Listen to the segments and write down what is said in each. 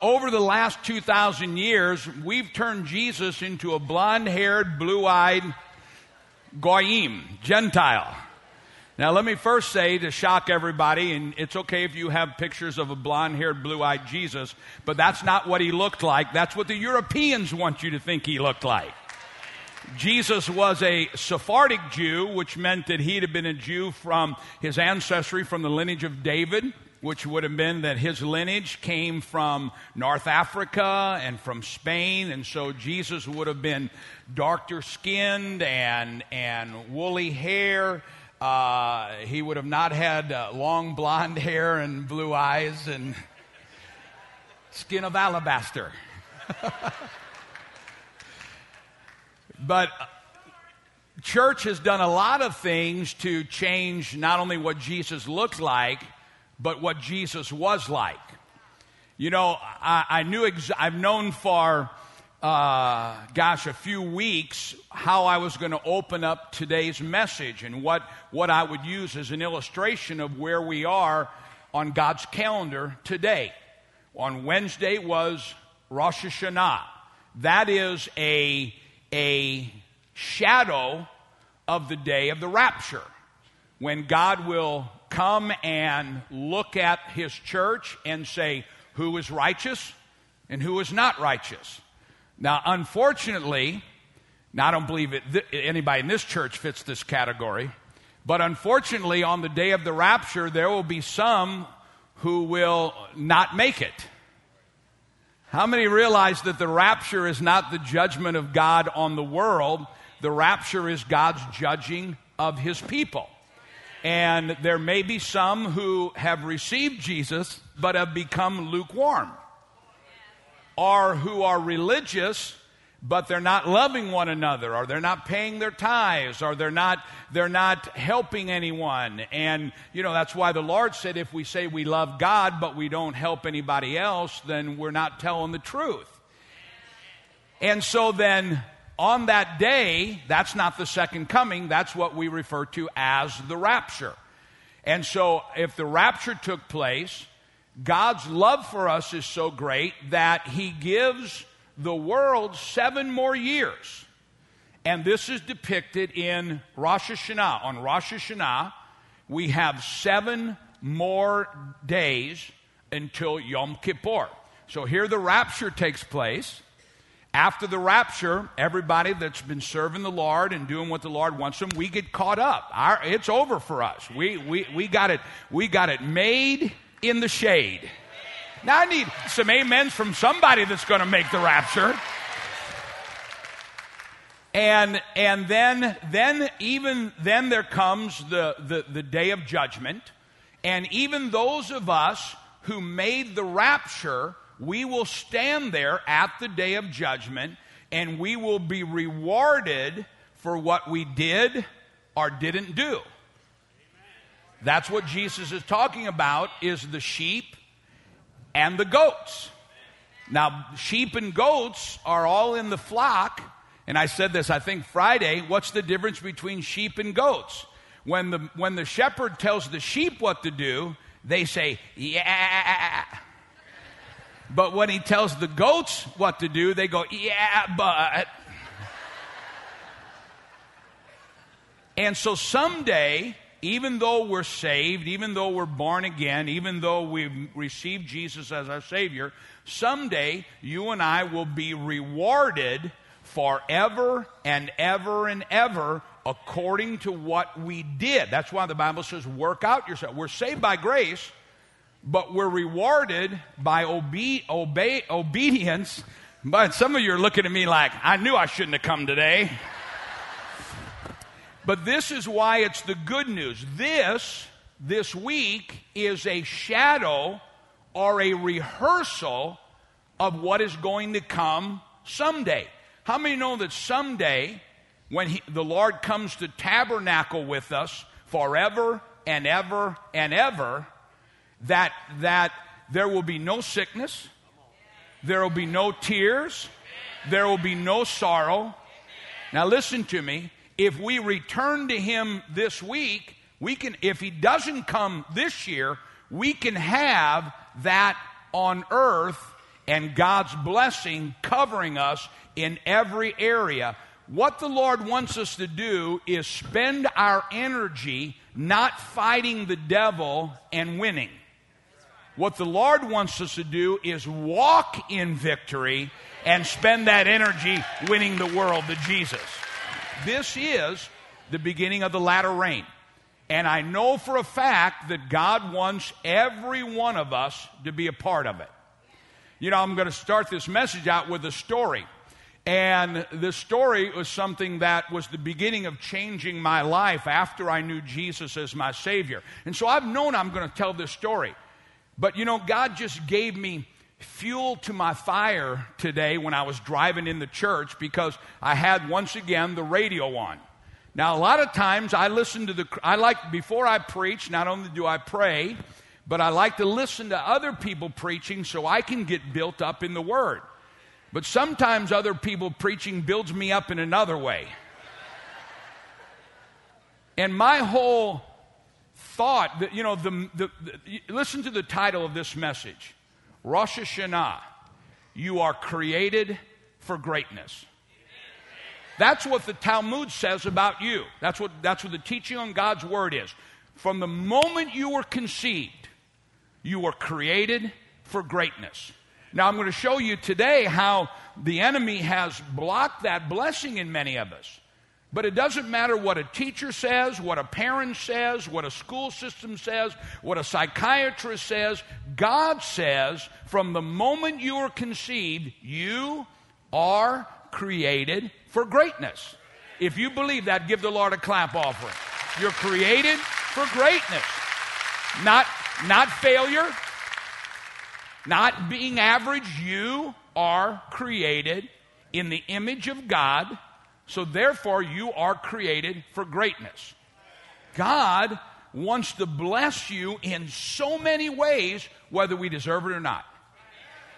Over the last 2,000 years, we've turned Jesus into a blonde haired, blue eyed Goyim, Gentile. Now, let me first say to shock everybody, and it's okay if you have pictures of a blonde haired, blue eyed Jesus, but that's not what he looked like. That's what the Europeans want you to think he looked like. Jesus was a Sephardic Jew, which meant that he'd have been a Jew from his ancestry from the lineage of David which would have been that his lineage came from North Africa and from Spain, and so Jesus would have been darker skinned and, and woolly hair. Uh, he would have not had uh, long blonde hair and blue eyes and skin of alabaster. but uh, church has done a lot of things to change not only what Jesus looked like, but what Jesus was like. You know, I, I knew, ex- I've known for, uh, gosh, a few weeks how I was going to open up today's message and what, what I would use as an illustration of where we are on God's calendar today. On Wednesday was Rosh Hashanah. That is a, a shadow of the day of the rapture when God will come and look at his church and say who is righteous and who is not righteous. Now, unfortunately, now I don't believe it, th- anybody in this church fits this category, but unfortunately, on the day of the rapture, there will be some who will not make it. How many realize that the rapture is not the judgment of God on the world? The rapture is God's judging of his people. And there may be some who have received Jesus but have become lukewarm, or who are religious but they're not loving one another or they're not paying their tithes or they're not they're not helping anyone. And you know that's why the lord said if we say we love god but we don't help anybody else then we're not telling the truth. And so then on that day, that's not the second coming, that's what we refer to as the rapture. And so, if the rapture took place, God's love for us is so great that He gives the world seven more years. And this is depicted in Rosh Hashanah. On Rosh Hashanah, we have seven more days until Yom Kippur. So here the rapture takes place. After the rapture, everybody that's been serving the Lord and doing what the Lord wants them, we get caught up. Our, it's over for us. We, we, we, got it, we got it made in the shade. Now I need some amens from somebody that's going to make the rapture. And, and then, then, even then there comes the, the, the day of judgment. And even those of us who made the rapture we will stand there at the day of judgment and we will be rewarded for what we did or didn't do. That's what Jesus is talking about is the sheep and the goats. Now, sheep and goats are all in the flock. And I said this, I think Friday. What's the difference between sheep and goats? When the, when the shepherd tells the sheep what to do, they say, yeah. But when he tells the goats what to do, they go, yeah, but. And so someday, even though we're saved, even though we're born again, even though we've received Jesus as our Savior, someday you and I will be rewarded forever and ever and ever according to what we did. That's why the Bible says, work out yourself. We're saved by grace, but we're rewarded by obe- obey- obedience. But some of you are looking at me like, I knew I shouldn't have come today. but this is why it's the good news. This, this week, is a shadow or a rehearsal of what is going to come someday. How many know that someday, when he, the Lord comes to tabernacle with us forever and ever and ever, that, that there will be no sickness, there will be no tears, there will be no sorrow. Now, listen to me. If we return to Him this week, we can, if He doesn't come this year, we can have that on earth and God's blessing covering us in every area. What the Lord wants us to do is spend our energy not fighting the devil and winning. What the Lord wants us to do is walk in victory and spend that energy winning the world to Jesus. This is the beginning of the latter rain. And I know for a fact that God wants every one of us to be a part of it. You know, I'm going to start this message out with a story. And this story was something that was the beginning of changing my life after I knew Jesus as my Savior. And so I've known I'm going to tell this story. But you know, God just gave me fuel to my fire today when I was driving in the church because I had once again the radio on. Now, a lot of times I listen to the, I like, before I preach, not only do I pray, but I like to listen to other people preaching so I can get built up in the Word. But sometimes other people preaching builds me up in another way. And my whole thought that, you know, the, the, the, listen to the title of this message Rosh Hashanah. You are created for greatness. That's what the Talmud says about you. That's what, that's what the teaching on God's Word is. From the moment you were conceived, you were created for greatness. Now, I'm going to show you today how the enemy has blocked that blessing in many of us. But it doesn't matter what a teacher says, what a parent says, what a school system says, what a psychiatrist says. God says, from the moment you are conceived, you are created for greatness. If you believe that, give the Lord a clap offering. You're created for greatness, not, not failure, not being average. You are created in the image of God, so therefore you are created for greatness. God wants to bless you in so many ways, whether we deserve it or not.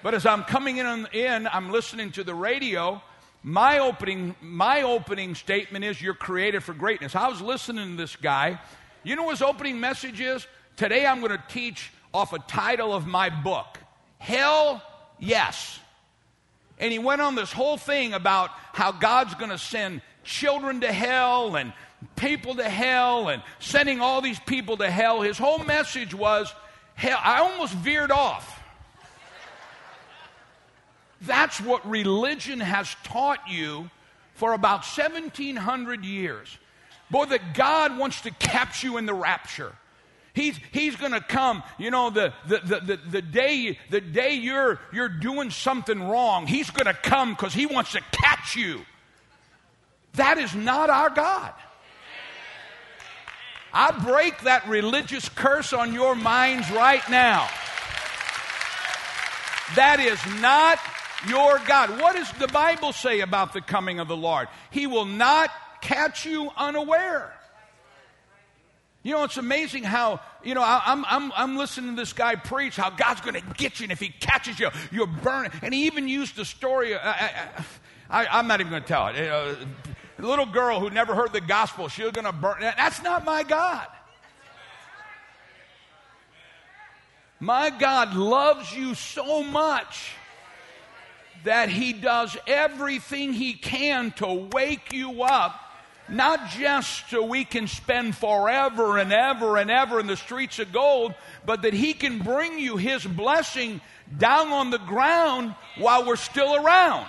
But as I'm coming in, in I'm listening to the radio, my opening, my opening statement is you're created for greatness. I was listening to this guy. You know his opening message is? Today I'm going to teach off a title of my book. Hell, yes. And he went on this whole thing about how God's going to send children to hell and people to hell and sending all these people to hell. His whole message was hell. I almost veered off. That's what religion has taught you for about 1700 years. Boy, that God wants to catch you in the rapture. He's, he's going to come, you know, the, the, the, the, the, day, the day you're, you're doing something wrong, he's going to come because he wants to catch you. That is not our God. I break that religious curse on your minds right now. That is not your God. What does the Bible say about the coming of the Lord? He will not catch you unaware. You know, it's amazing how, you know, I, am I'm, I'm listening to this guy preach how God's going to get you, and if he catches you, you're burning. And he even used the story, uh, uh, uh, I, am not even going to tell it. Uh, a little girl who never heard the gospel, she was going to burn. That's not my God. My God loves you so much that He does everything He can to wake you up, not just so we can spend forever and ever and ever in the streets of gold, but that He can bring you His blessing down on the ground while we're still around.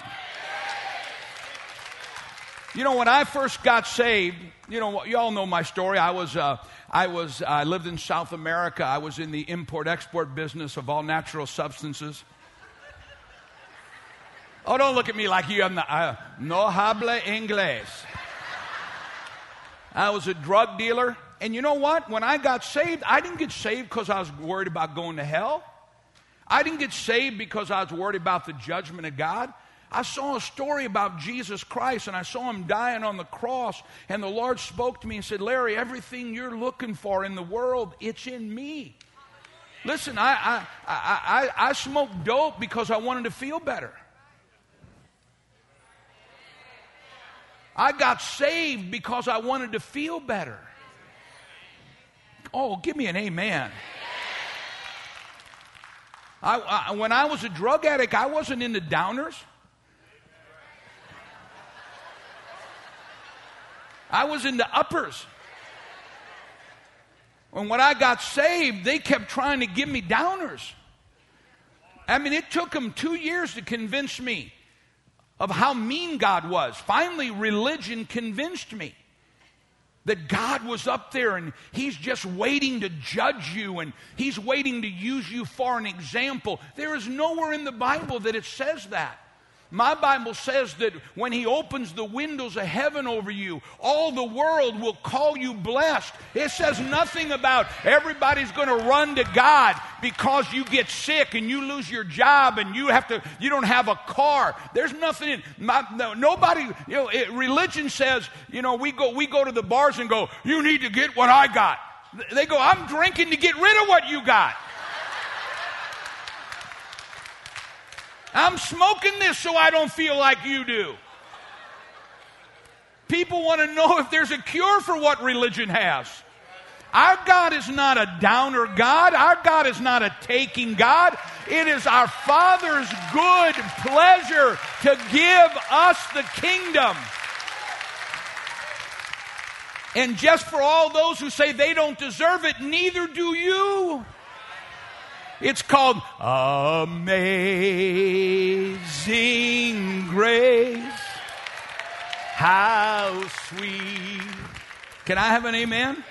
You know, when I first got saved, you know, you all know my story. I was, uh, I was, I lived in South America. I was in the import-export business of all natural substances. Oh, don't look at me like you. I'm not, uh, no habla inglés. I was a drug dealer. And you know what? When I got saved, I didn't get saved because I was worried about going to hell. I didn't get saved because I was worried about the judgment of God. I saw a story about Jesus Christ and I saw him dying on the cross. And the Lord spoke to me and said, Larry, everything you're looking for in the world, it's in me. Listen, I, I, I, I, I smoked dope because I wanted to feel better. I got saved because I wanted to feel better. Oh, give me an amen. I, I, when I was a drug addict, I wasn't into downers. I was into uppers. And when I got saved, they kept trying to give me downers. I mean, it took them two years to convince me of how mean God was. Finally, religion convinced me that God was up there and He's just waiting to judge you and He's waiting to use you for an example. There is nowhere in the Bible that it says that. My Bible says that when He opens the windows of heaven over you, all the world will call you blessed. It says nothing about everybody's going to run to God because you get sick and you lose your job and you have to, you don't have a car. There's nothing in, my, no, nobody, you know, it, religion says, you know, we go, we go to the bars and go, you need to get what I got. They go, I'm drinking to get rid of what you got. I'm smoking this so I don't feel like you do. People want to know if there's a cure for what religion has. Our God is not a downer God. Our God is not a taking God. It is our Father's good pleasure to give us the kingdom. And just for all those who say they don't deserve it, neither do you. It's called Amazing Grace. How sweet. Can I have an amen?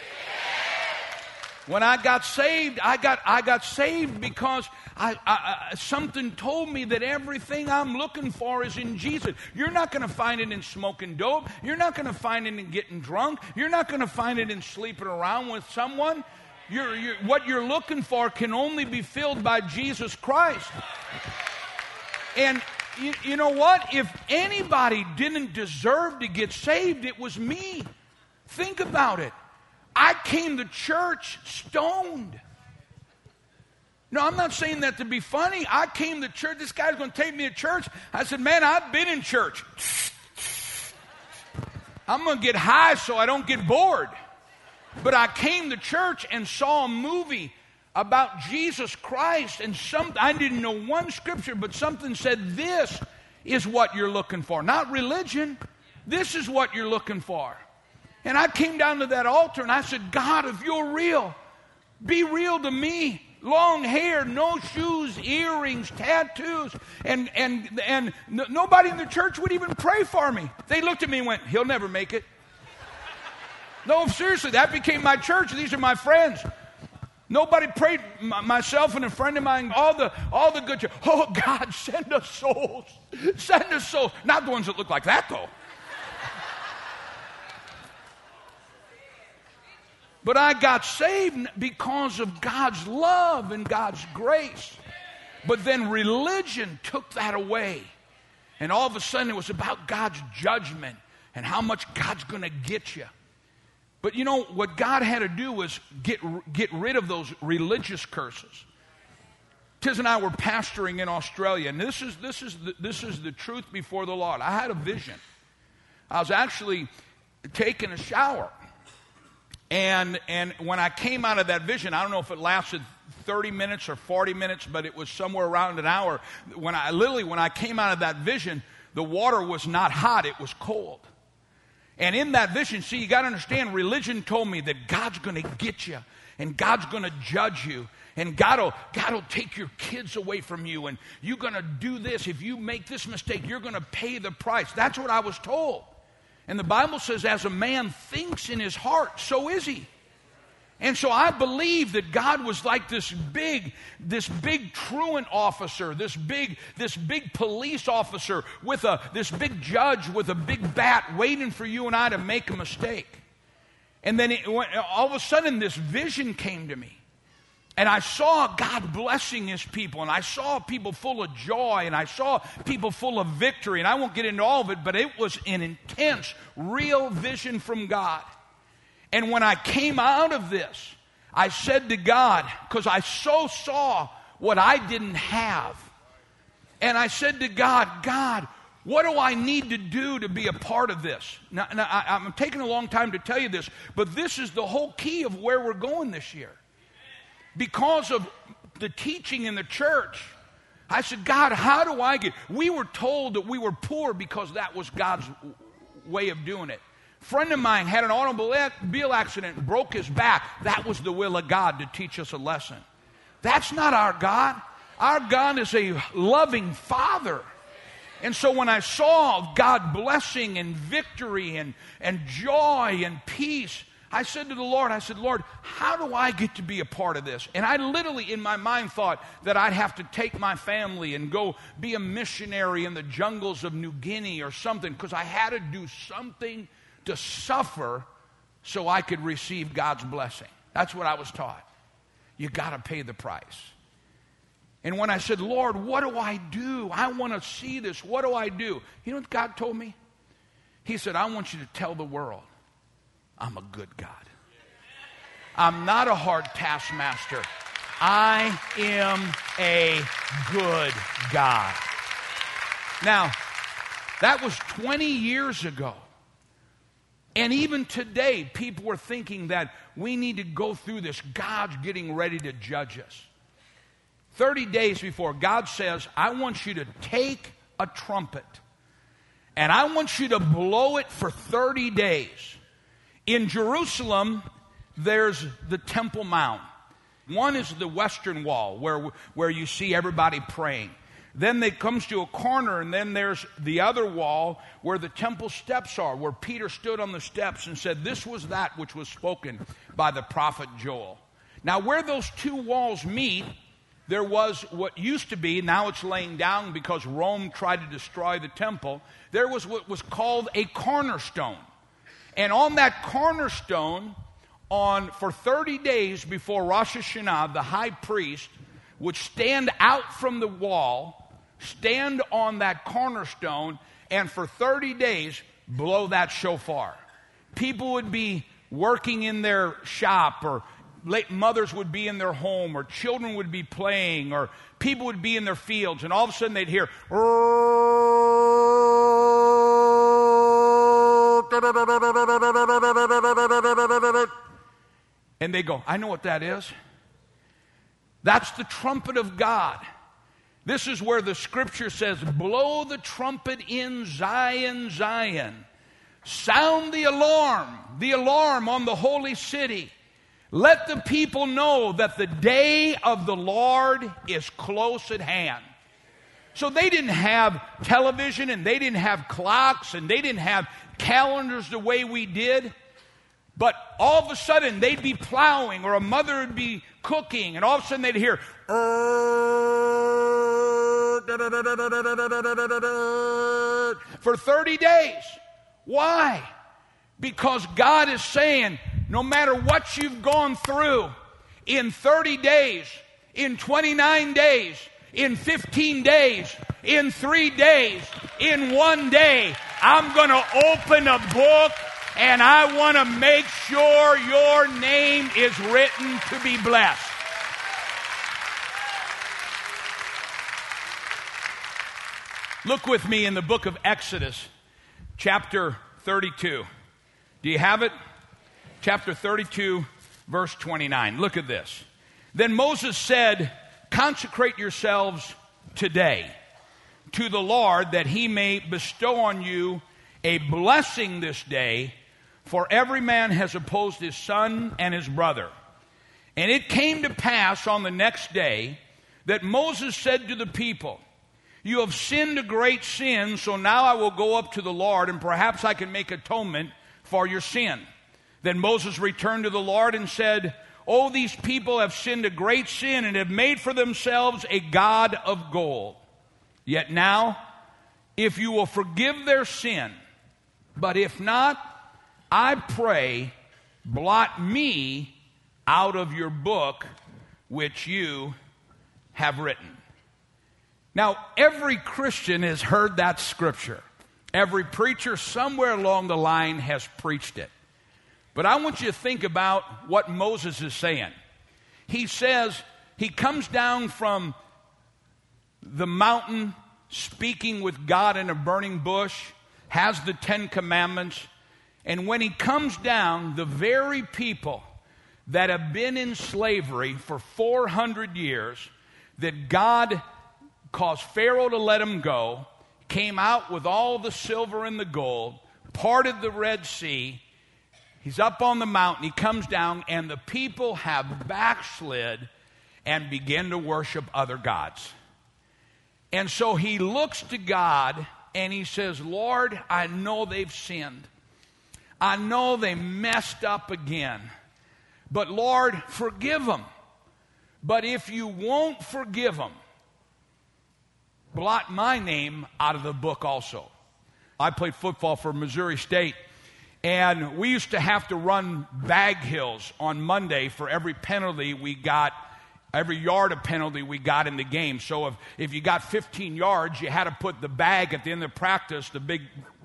When I got saved, I got, I got saved because I, I, something told me that everything I'm looking for is in Jesus. You're not going to find it in smoking dope. You're not going to find it in getting drunk. You're not going to find it in sleeping around with someone. You're, you're, what you're looking for can only be filled by Jesus Christ. And you, you know what? If anybody didn't deserve to get saved, it was me. Think about it. I came to church stoned. No, I'm not saying that to be funny. I came to church. This guy's going to take me to church. I said, Man, I've been in church. I'm going to get high so I don't get bored. But I came to church and saw a movie about Jesus Christ, and some I didn't know one scripture, but something said this is what you're looking for. Not religion. This is what you're looking for. And I came down to that altar and I said, God, if you're real, be real to me. Long hair, no shoes, earrings, tattoos, and and and nobody in the church would even pray for me. They looked at me and went, "He'll never make it." No, seriously, that became my church. These are my friends. Nobody prayed. myself and a friend of mine, all the all the good. Oh God, send us souls. Send us souls. Not the ones that look like that though. But I got saved because of God's love and God's grace. But then religion took that away. And all of a sudden it was about God's judgment and how much God's going to get you. But you know, what God had to do was get, get rid of those religious curses. Tiz and I were pastoring in Australia, and this is, this, is the, this is the truth before the Lord. I had a vision. I was actually taking a shower. And, and when I came out of that vision, I don't know if it lasted 30 minutes or 40 minutes, but it was somewhere around an hour. When I literally, when I came out of that vision, the water was not hot, it was cold. And in that vision, see, you got to understand, religion told me that God's going to get you and God's going to judge you and God will, God will take your kids away from you and you're going to do this. If you make this mistake, you're going to pay the price. That's what I was told. And the Bible says, as a man thinks in his heart, so is he. And so I believe that God was like this big, this big truant officer, this big, this big police officer with a, this big judge with a big bat waiting for you and I to make a mistake. And then it, all of a sudden this vision came to me. And I saw God blessing his people, and I saw people full of joy, and I saw people full of victory. And I won't get into all of it, but it was an intense, real vision from God. And when I came out of this, I said to God, because I so saw what I didn't have. And I said to God, God, what do I need to do to be a part of this? Now, now I, am taking a long time to tell you this, but this is the whole key of where we're going this year. Because of the teaching in the church. I said, God, how do I get? We were told that we were poor because that was God's way of doing it. Friend of mine had an automobile accident, broke his back. That was the will of God to teach us a lesson. That's not our God. Our God is a loving Father. And so when I saw God blessing and victory and, and joy and peace, I said to the Lord, I said, Lord, how do I get to be a part of this? And I literally, in my mind, thought that I'd have to take my family and go be a missionary in the jungles of New Guinea or something because I had to do something to suffer so I could receive God's blessing. That's what I was taught. You got to pay the price. And when I said, Lord, what do I do? I want to see this. What do I do? You know what God told me? He said, I want you to tell the world I'm a good God. I'm not a hard taskmaster. I am a good God. Now, that was 20 years ago. And even today, people are thinking that we need to go through this. God's getting ready to judge us. 30 days before, God says, I want you to take a trumpet and I want you to blow it for 30 days. In Jerusalem, there's the Temple Mount. One is the Western Wall, where, where you see everybody praying. Then they comes to a corner, and then there's the other wall where the temple steps are, where Peter stood on the steps and said, This was that which was spoken by the prophet Joel. Now, where those two walls meet, there was what used to be, now it's laying down because Rome tried to destroy the temple. There was what was called a cornerstone. And on that cornerstone, on for 30 days before Rosh Hashanah, the high priest would stand out from the wall, stand on that cornerstone, and for 30 days blow that shofar. People would be working in their shop, or late mothers would be in their home, or children would be playing, or people would be in their fields, and all of a sudden they'd hear, and they go, I know what that is. That's the trumpet of God. This is where the scripture says, Blow the trumpet in Zion, Zion. Sound the alarm, the alarm on the holy city. Let the people know that the day of the Lord is close at hand. So they didn't have television and they didn't have clocks and they didn't have calendars the way we did. But all of a sudden, they'd be plowing, or a mother would be cooking, and all of a sudden they'd hear, for 30 days. Why? Because God is saying, no matter what you've gone through, in 30 days, in 29 days, in 15 days, in three days, in one day, I'm going to open a book and I want to make sure your name is written to be blessed. Look with me in the book of Exodus, chapter 32. Do you have it? Chapter 32, verse 29. Look at this. Then Moses said, Consecrate yourselves today to the Lord that he may bestow on you a blessing this day for every man has opposed his son and his brother. And it came to pass on the next day that Moses said to the people, You have sinned a great sin, so now I will go up to the Lord, and perhaps I can make atonement for your sin. Then Moses returned to the Lord and said, Oh, these people have sinned a great sin and have made for themselves a God of gold. Yet now, if you will forgive their sin, but if not, I pray, blot me out of your book which you have written. Now, every Christian has heard that scripture. Every preacher somewhere along the line has preached it. But I want you to think about what Moses is saying. He says, he comes down from the mountain speaking with God in a burning bush, has the Ten Commandments, and when he comes down, the very people that have been in slavery for 400 years that God caused Pharaoh to let them go, came out with all the silver and the gold, parted the Red Sea. He's up on the mountain, he comes down, and the people have backslid and begin to worship other gods. And so he looks to God and he says, Lord, I know they've sinned. I know they messed up again. But Lord, forgive them. But if you won't forgive them, blot my name out of the book also. I played football for Missouri State, and we used to have to run bag hills on Monday for every penalty we got, every yard of penalty we got in the game. So if, if you got 15 yards, you had to put the bag at the end of practice, the big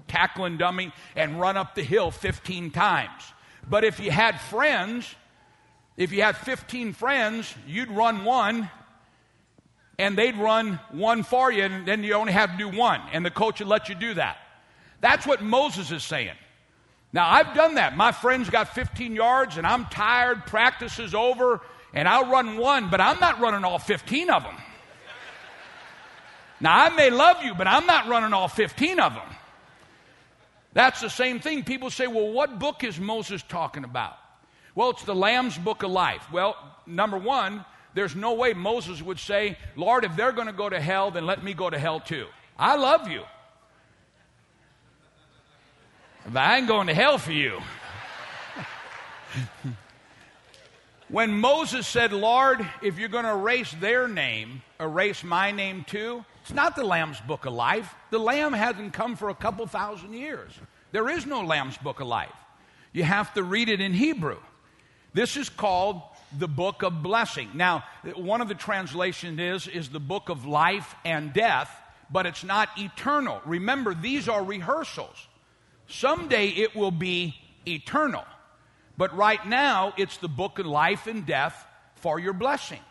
tackling dummy, and run up the hill 15 times. But if you had friends, if you had 15 friends, you'd run one and they'd run one for you, and then you only have to do one, and the coach would let you do that. That's what Moses is saying. Now, I've done that. My friend's got 15 yards, and I'm tired, practice is over, and I'll run one, but I'm not running all 15 of them. Now, I may love you, but I'm not running all 15 of them. That's the same thing. People say, well, what book is Moses talking about? Well, it's the Lamb's Book of Life. Well, number one, there's no way Moses would say, Lord, if they're going to go to hell, then let me go to hell too. I love you. But I ain't going to hell for you. when Moses said, Lord, if you're going to erase their name, erase my name too, it's not the Lamb's Book of Life. The Lamb hasn't come for a couple thousand years. There is no Lamb's Book of Life. You have to read it in Hebrew. This is called the book of blessing. Now, one of the translations is is the book of life and death, but it's not eternal. Remember, these are rehearsals. Someday it will be eternal. But right now, it's the book of life and death for your blessing.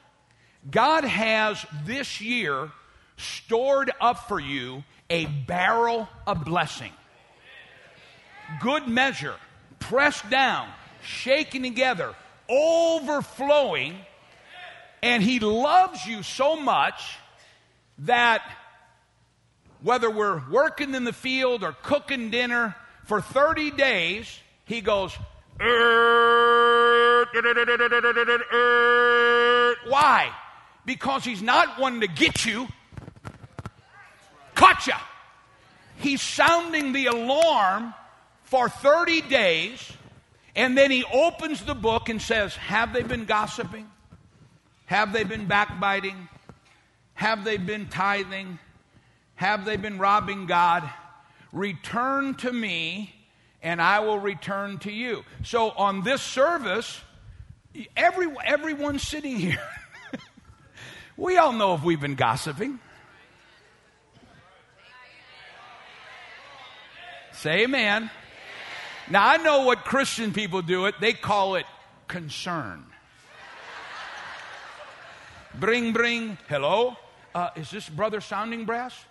God has this year stored up for you a barrel of blessing. Good measure, pressed down shaken together, overflowing, and He loves you so much that whether we're working in the field or cooking dinner for 30 days, He goes, why? Because he's not wanting to get you. Caught you. He's sounding the alarm for 30 days and then he opens the book and says, Have they been gossiping? Have they been backbiting? Have they been tithing? Have they been robbing God? Return to me, and I will return to you. So on this service, every, everyone sitting here, we all know if we've been gossiping. Say amen. Now, I know what Christian people do it, they call it concern. bring, bring, hello? Uh, is this brother sounding brass?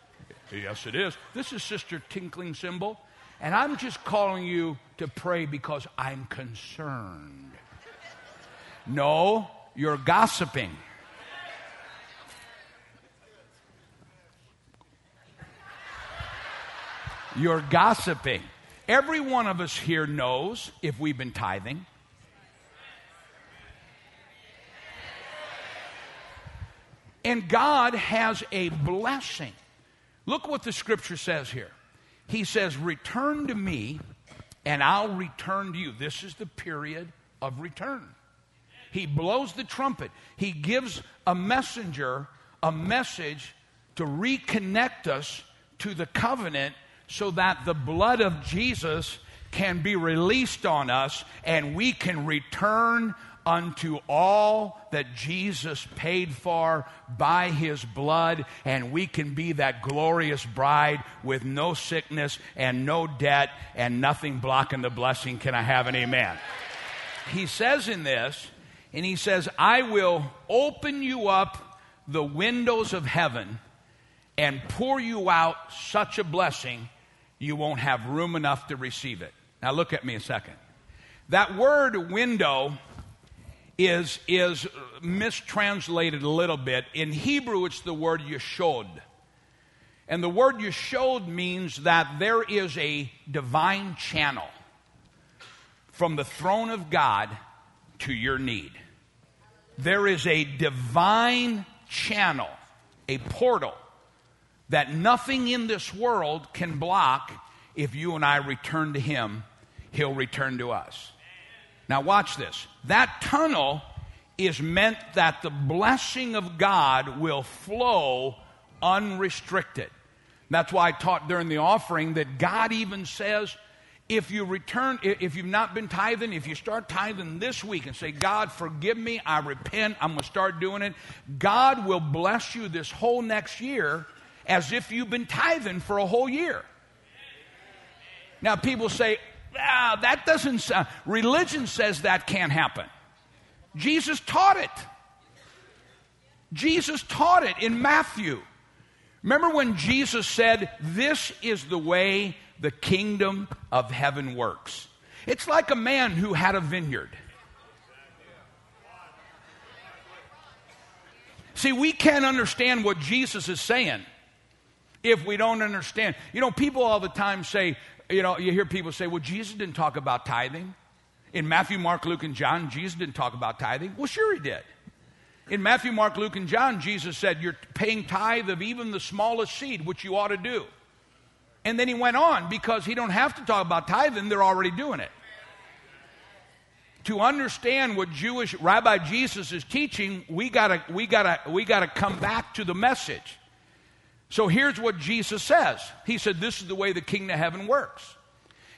Yes, it is. This is sister tinkling cymbal. And I'm just calling you to pray because I'm concerned. No, you're gossiping. You're gossiping. Every one of us here knows if we've been tithing. And God has a blessing. Look what the scripture says here. He says, Return to me, and I'll return to you. This is the period of return. He blows the trumpet, he gives a messenger a message to reconnect us to the covenant so that the blood of Jesus can be released on us and we can return unto all that Jesus paid for by his blood, and we can be that glorious bride with no sickness and no debt and nothing blocking the blessing. Can I have an amen? He says in this, and he says, I will open you up the windows of heaven and pour you out such a blessing you won't have room enough to receive it. Now, look at me a second. That word window is, is mistranslated a little bit. In Hebrew, it's the word yeshod. And the word yeshod means that there is a divine channel from the throne of God to your need. There is a divine channel, a portal that nothing in this world can block if you and I return to Him, He'll return to us. Now, watch this. That tunnel is meant that the blessing of God will flow unrestricted. That's why I taught during the offering that God even says, if you return, if you've not been tithing, if you start tithing this week and say, God, forgive me, I repent, I'm going to start doing it, God will bless you this whole next year as if you've been tithing for a whole year. Now, people say, ah, that doesn't sound, religion says that can't happen. Jesus taught it. Jesus taught it in Matthew. Remember when Jesus said, This is the way the kingdom of heaven works? It's like a man who had a vineyard. See, we can't understand what Jesus is saying if we don't understand. You know, people all the time say, you know, you hear people say, well, Jesus didn't talk about tithing. In Matthew, Mark, Luke, and John, Jesus didn't talk about tithing. Well, sure, he did. In Matthew, Mark, Luke, and John, Jesus said, You're paying tithe of even the smallest seed, which you ought to do. And then he went on because he don't have to talk about tithing, they're already doing it. To understand what Jewish Rabbi Jesus is teaching, we gotta, we gotta, we gotta come back to the message. So here's what Jesus says. He said, This is the way the kingdom of heaven works.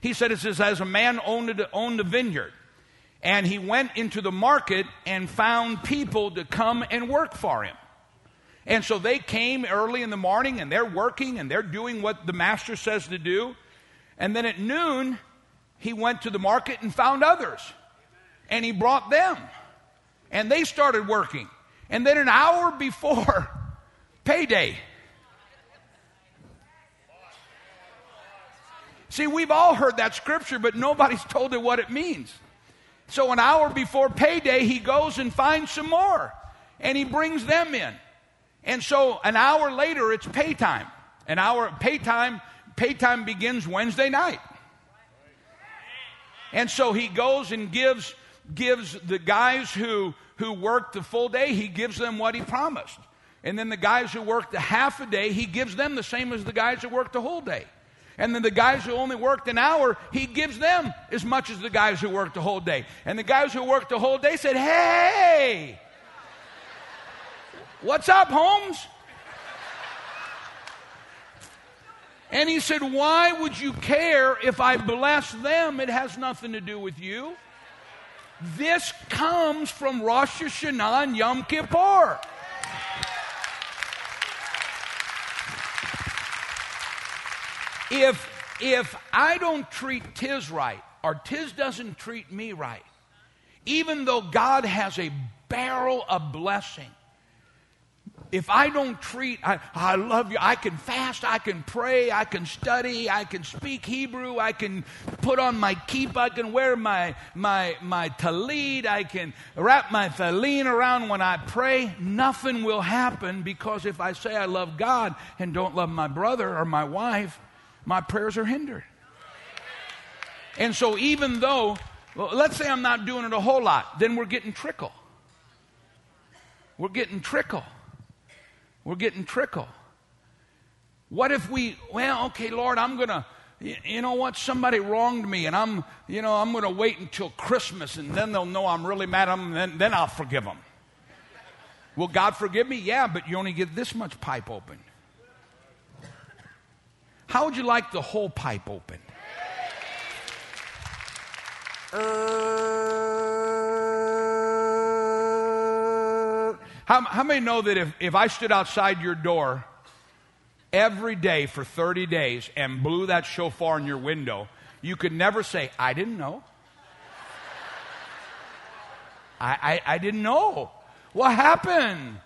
He said, It says, as a man owned, owned a vineyard, and he went into the market and found people to come and work for him. And so they came early in the morning and they're working and they're doing what the master says to do. And then at noon, he went to the market and found others. And he brought them. And they started working. And then an hour before payday, See, we've all heard that scripture, but nobody's told it what it means. So, an hour before payday, he goes and finds some more and he brings them in. And so, an hour later, it's pay time. An hour, pay time, pay time begins Wednesday night. And so he goes and gives, gives the guys who, who worked the full day, he gives them what he promised. And then the guys who worked the half a day, he gives them the same as the guys who worked the whole day. And then the guys who only worked an hour, he gives them as much as the guys who worked the whole day. And the guys who worked the whole day said, Hey, what's up, Holmes? And he said, Why would you care if I bless them? It has nothing to do with you. This comes from Rosh Hashanah and Yom Kippur. If if I don't treat Tiz right, or Tiz doesn't treat me right, even though God has a barrel of blessing, if I don't treat, I, I, love you, I can fast, I can pray, I can study, I can speak Hebrew, I can put on my keep, I can wear my, my, my tallit, I can wrap my thalin around when I pray, nothing will happen because if I say I love God and don't love my brother or my wife, my prayers are hindered. And so, even though, let's say I'm not doing it a whole lot, then we're getting trickle. We're getting trickle. We're getting trickle. What if we, well, okay, Lord, I'm going to, you know what, somebody wronged me, and I'm, you know, I'm going to wait until Christmas, and then they'll know I'm really mad at them, and then, then I'll forgive them. Will God forgive me? Yeah, but you only get this much pipe open. How would you like the whole pipe open? How, how many know that if, if I stood outside your door every day for 30 days and blew that shofar in your window, you could never say, I didn't know. I, I, I didn't know. What happened?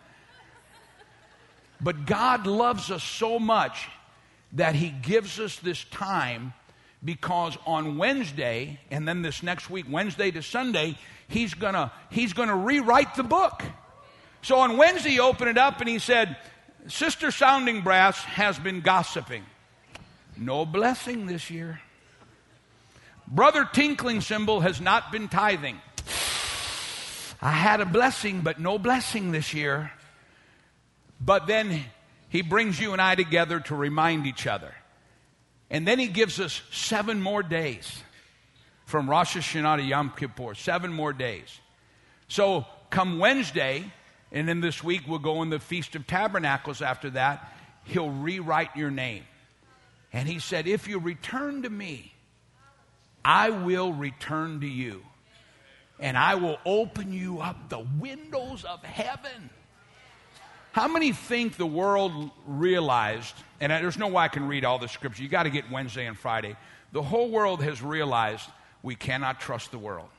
But God loves us so much that He gives us this time because on Wednesday, and then this next week, Wednesday to Sunday, he's gonna he's gonna rewrite the book. So on Wednesday, he opened it up and he said, Sister Sounding Brass has been gossiping. No blessing this year. Brother Tinkling Cymbal has not been tithing. I had a blessing, but no blessing this year. But then he brings you and I together to remind each other. And then he gives us seven more days from Rosh Hashanah to Yom Kippur, seven more days. So come Wednesday, and then this week we'll go in the Feast of Tabernacles after that, he'll rewrite your name. And he said, If you return to me, I will return to you. And I will open you up the windows of heaven. How many think the world realized, and there's no way I can read all the scripture, you got to get Wednesday and Friday. The whole world has realized we cannot trust the world,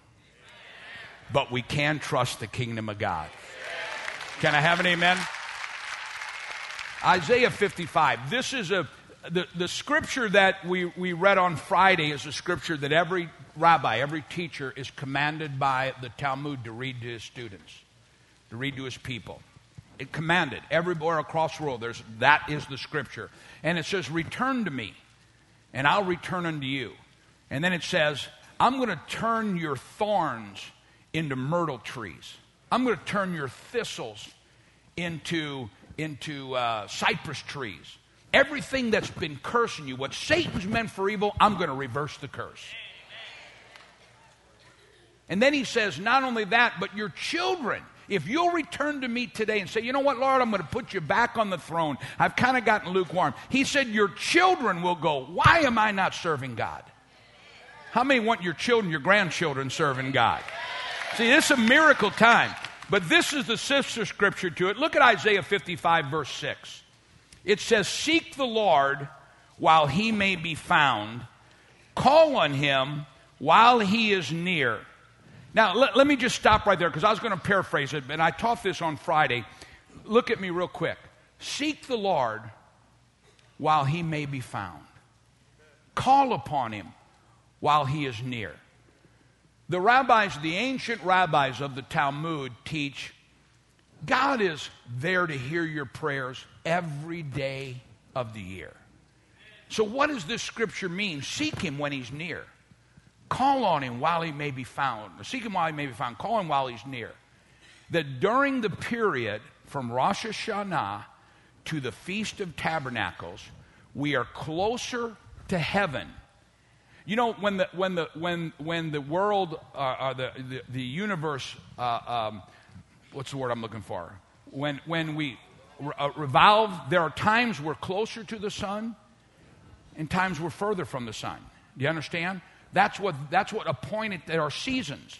but we can trust the kingdom of God. Can I have an amen? Isaiah 55. This is a the, the scripture that we, we read on Friday is a scripture that every rabbi, every teacher is commanded by the Talmud to read to his students, to read to his people. It commanded everywhere across the world. There's, that is the scripture. And it says, Return to me, and I'll return unto you. And then it says, I'm going to turn your thorns into myrtle trees. I'm going to turn your thistles into, into uh, cypress trees. Everything that's been cursing you, what Satan's meant for evil, I'm going to reverse the curse. And then he says, not only that, but your children. If you'll return to me today and say, you know what, Lord, I'm going to put you back on the throne. I've kind of gotten lukewarm. He said, your children will go, why am I not serving God? How many want your children, your grandchildren serving God? See, this is a miracle time. But this is the sister scripture to it. Look at Isaiah 55, verse 6. It says, Seek the Lord while he may be found, call on him while he is near. Now, let, let me just stop right there because I was going to paraphrase it, and I taught this on Friday. Look at me real quick. Seek the Lord while he may be found, call upon him while he is near. The rabbis, the ancient rabbis of the Talmud teach God is there to hear your prayers every day of the year. So, what does this scripture mean? Seek him when he's near. Call on him while he may be found. Or seek him while he may be found. Call him while he's near. That during the period from Rosh Hashanah to the Feast of Tabernacles, we are closer to heaven you know, when the, when the, when, when the world, uh, uh, the, the, the, universe, uh, um, what's the word I'm looking for? When, when we uh, revolve, there are times we're closer to the sun and times we're further from the sun. Do you understand? That's what, that's what appointed, there are seasons.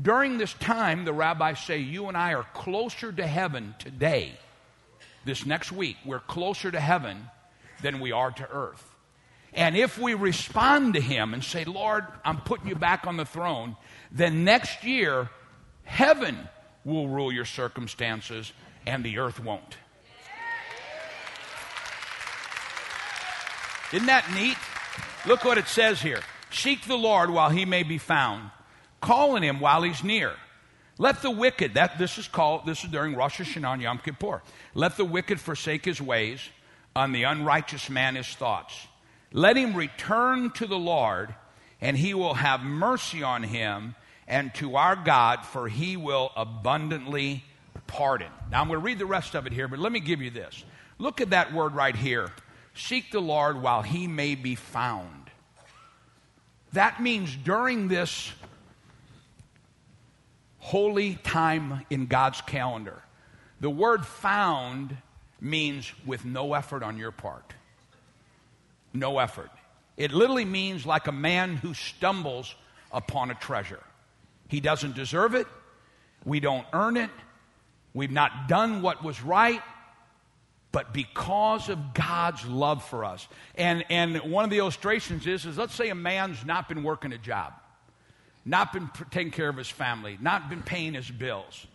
During this time, the rabbis say, you and I are closer to heaven today. This next week, we're closer to heaven than we are to earth. And if we respond to Him and say, Lord, I'm putting you back on the throne, then next year, heaven will rule your circumstances and the earth won't. Isn't that neat? Look what it says here Seek the Lord while he may be found, call on him while he's near. Let the wicked, that this is called, this is during Rosh Hashanah and Yom Kippur. Let the wicked forsake his ways, on the unrighteous man his thoughts. Let him return to the Lord, and he will have mercy on him and to our God, for he will abundantly pardon. Now, I'm going to read the rest of it here, but let me give you this. Look at that word right here seek the Lord while he may be found. That means during this holy time in God's calendar, the word found means with no effort on your part no effort. It literally means like a man who stumbles upon a treasure. He doesn't deserve it. We don't earn it. We've not done what was right. But because of God's love for us. And, and one of the illustrations is, is let's say a man's not been working a job, not been taking care of his family, not been paying his bills.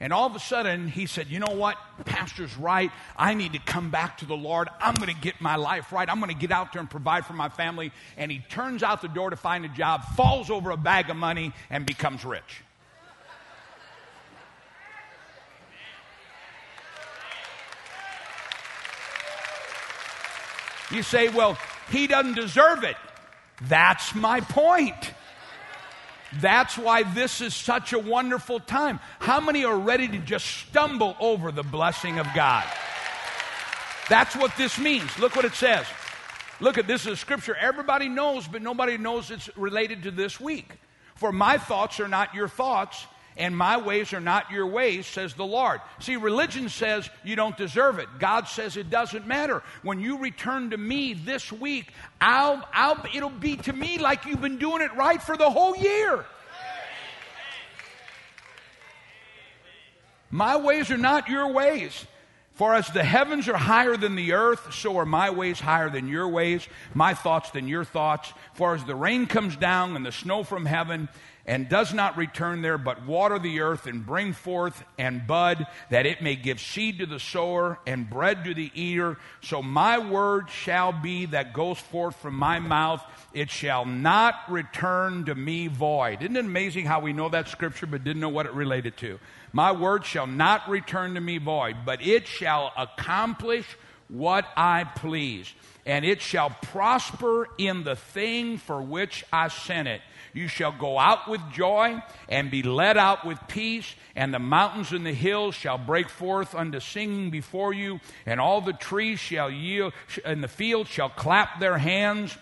And all of a sudden, he said, You know what? Pastor's right. I need to come back to the Lord. I'm going to get my life right. I'm going to get out there and provide for my family. And he turns out the door to find a job, falls over a bag of money, and becomes rich. You say, Well, he doesn't deserve it. That's my point. That's why this is such a wonderful time. How many are ready to just stumble over the blessing of God? That's what this means. Look what it says. Look at this is scripture everybody knows, but nobody knows it's related to this week. For my thoughts are not your thoughts, and my ways are not your ways, says the Lord. See, religion says you don't deserve it. God says it doesn't matter. When you return to me this week, I'll, I'll, it'll be to me like you've been doing it right for the whole year. My ways are not your ways. For as the heavens are higher than the earth, so are my ways higher than your ways, my thoughts than your thoughts. For as the rain comes down and the snow from heaven, and does not return there, but water the earth and bring forth and bud, that it may give seed to the sower and bread to the eater. So my word shall be that goes forth from my mouth. It shall not return to me void. Isn't it amazing how we know that scripture but didn't know what it related to? My word shall not return to me void, but it shall accomplish what I please, and it shall prosper in the thing for which I sent it. You shall go out with joy and be led out with peace, and the mountains and the hills shall break forth unto singing before you, and all the trees shall yield, and the fields shall clap their hands.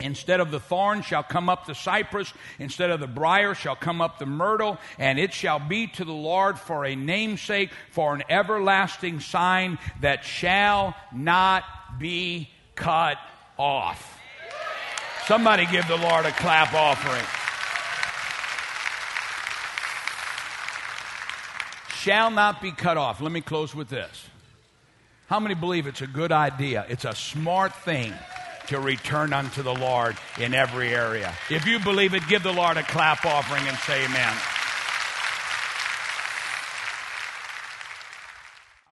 Instead of the thorn shall come up the cypress, instead of the brier shall come up the myrtle, and it shall be to the Lord for a namesake, for an everlasting sign that shall not be cut off. Somebody give the Lord a clap offering. Shall not be cut off. Let me close with this. How many believe it's a good idea? It's a smart thing to return unto the Lord in every area. If you believe it, give the Lord a clap offering and say amen.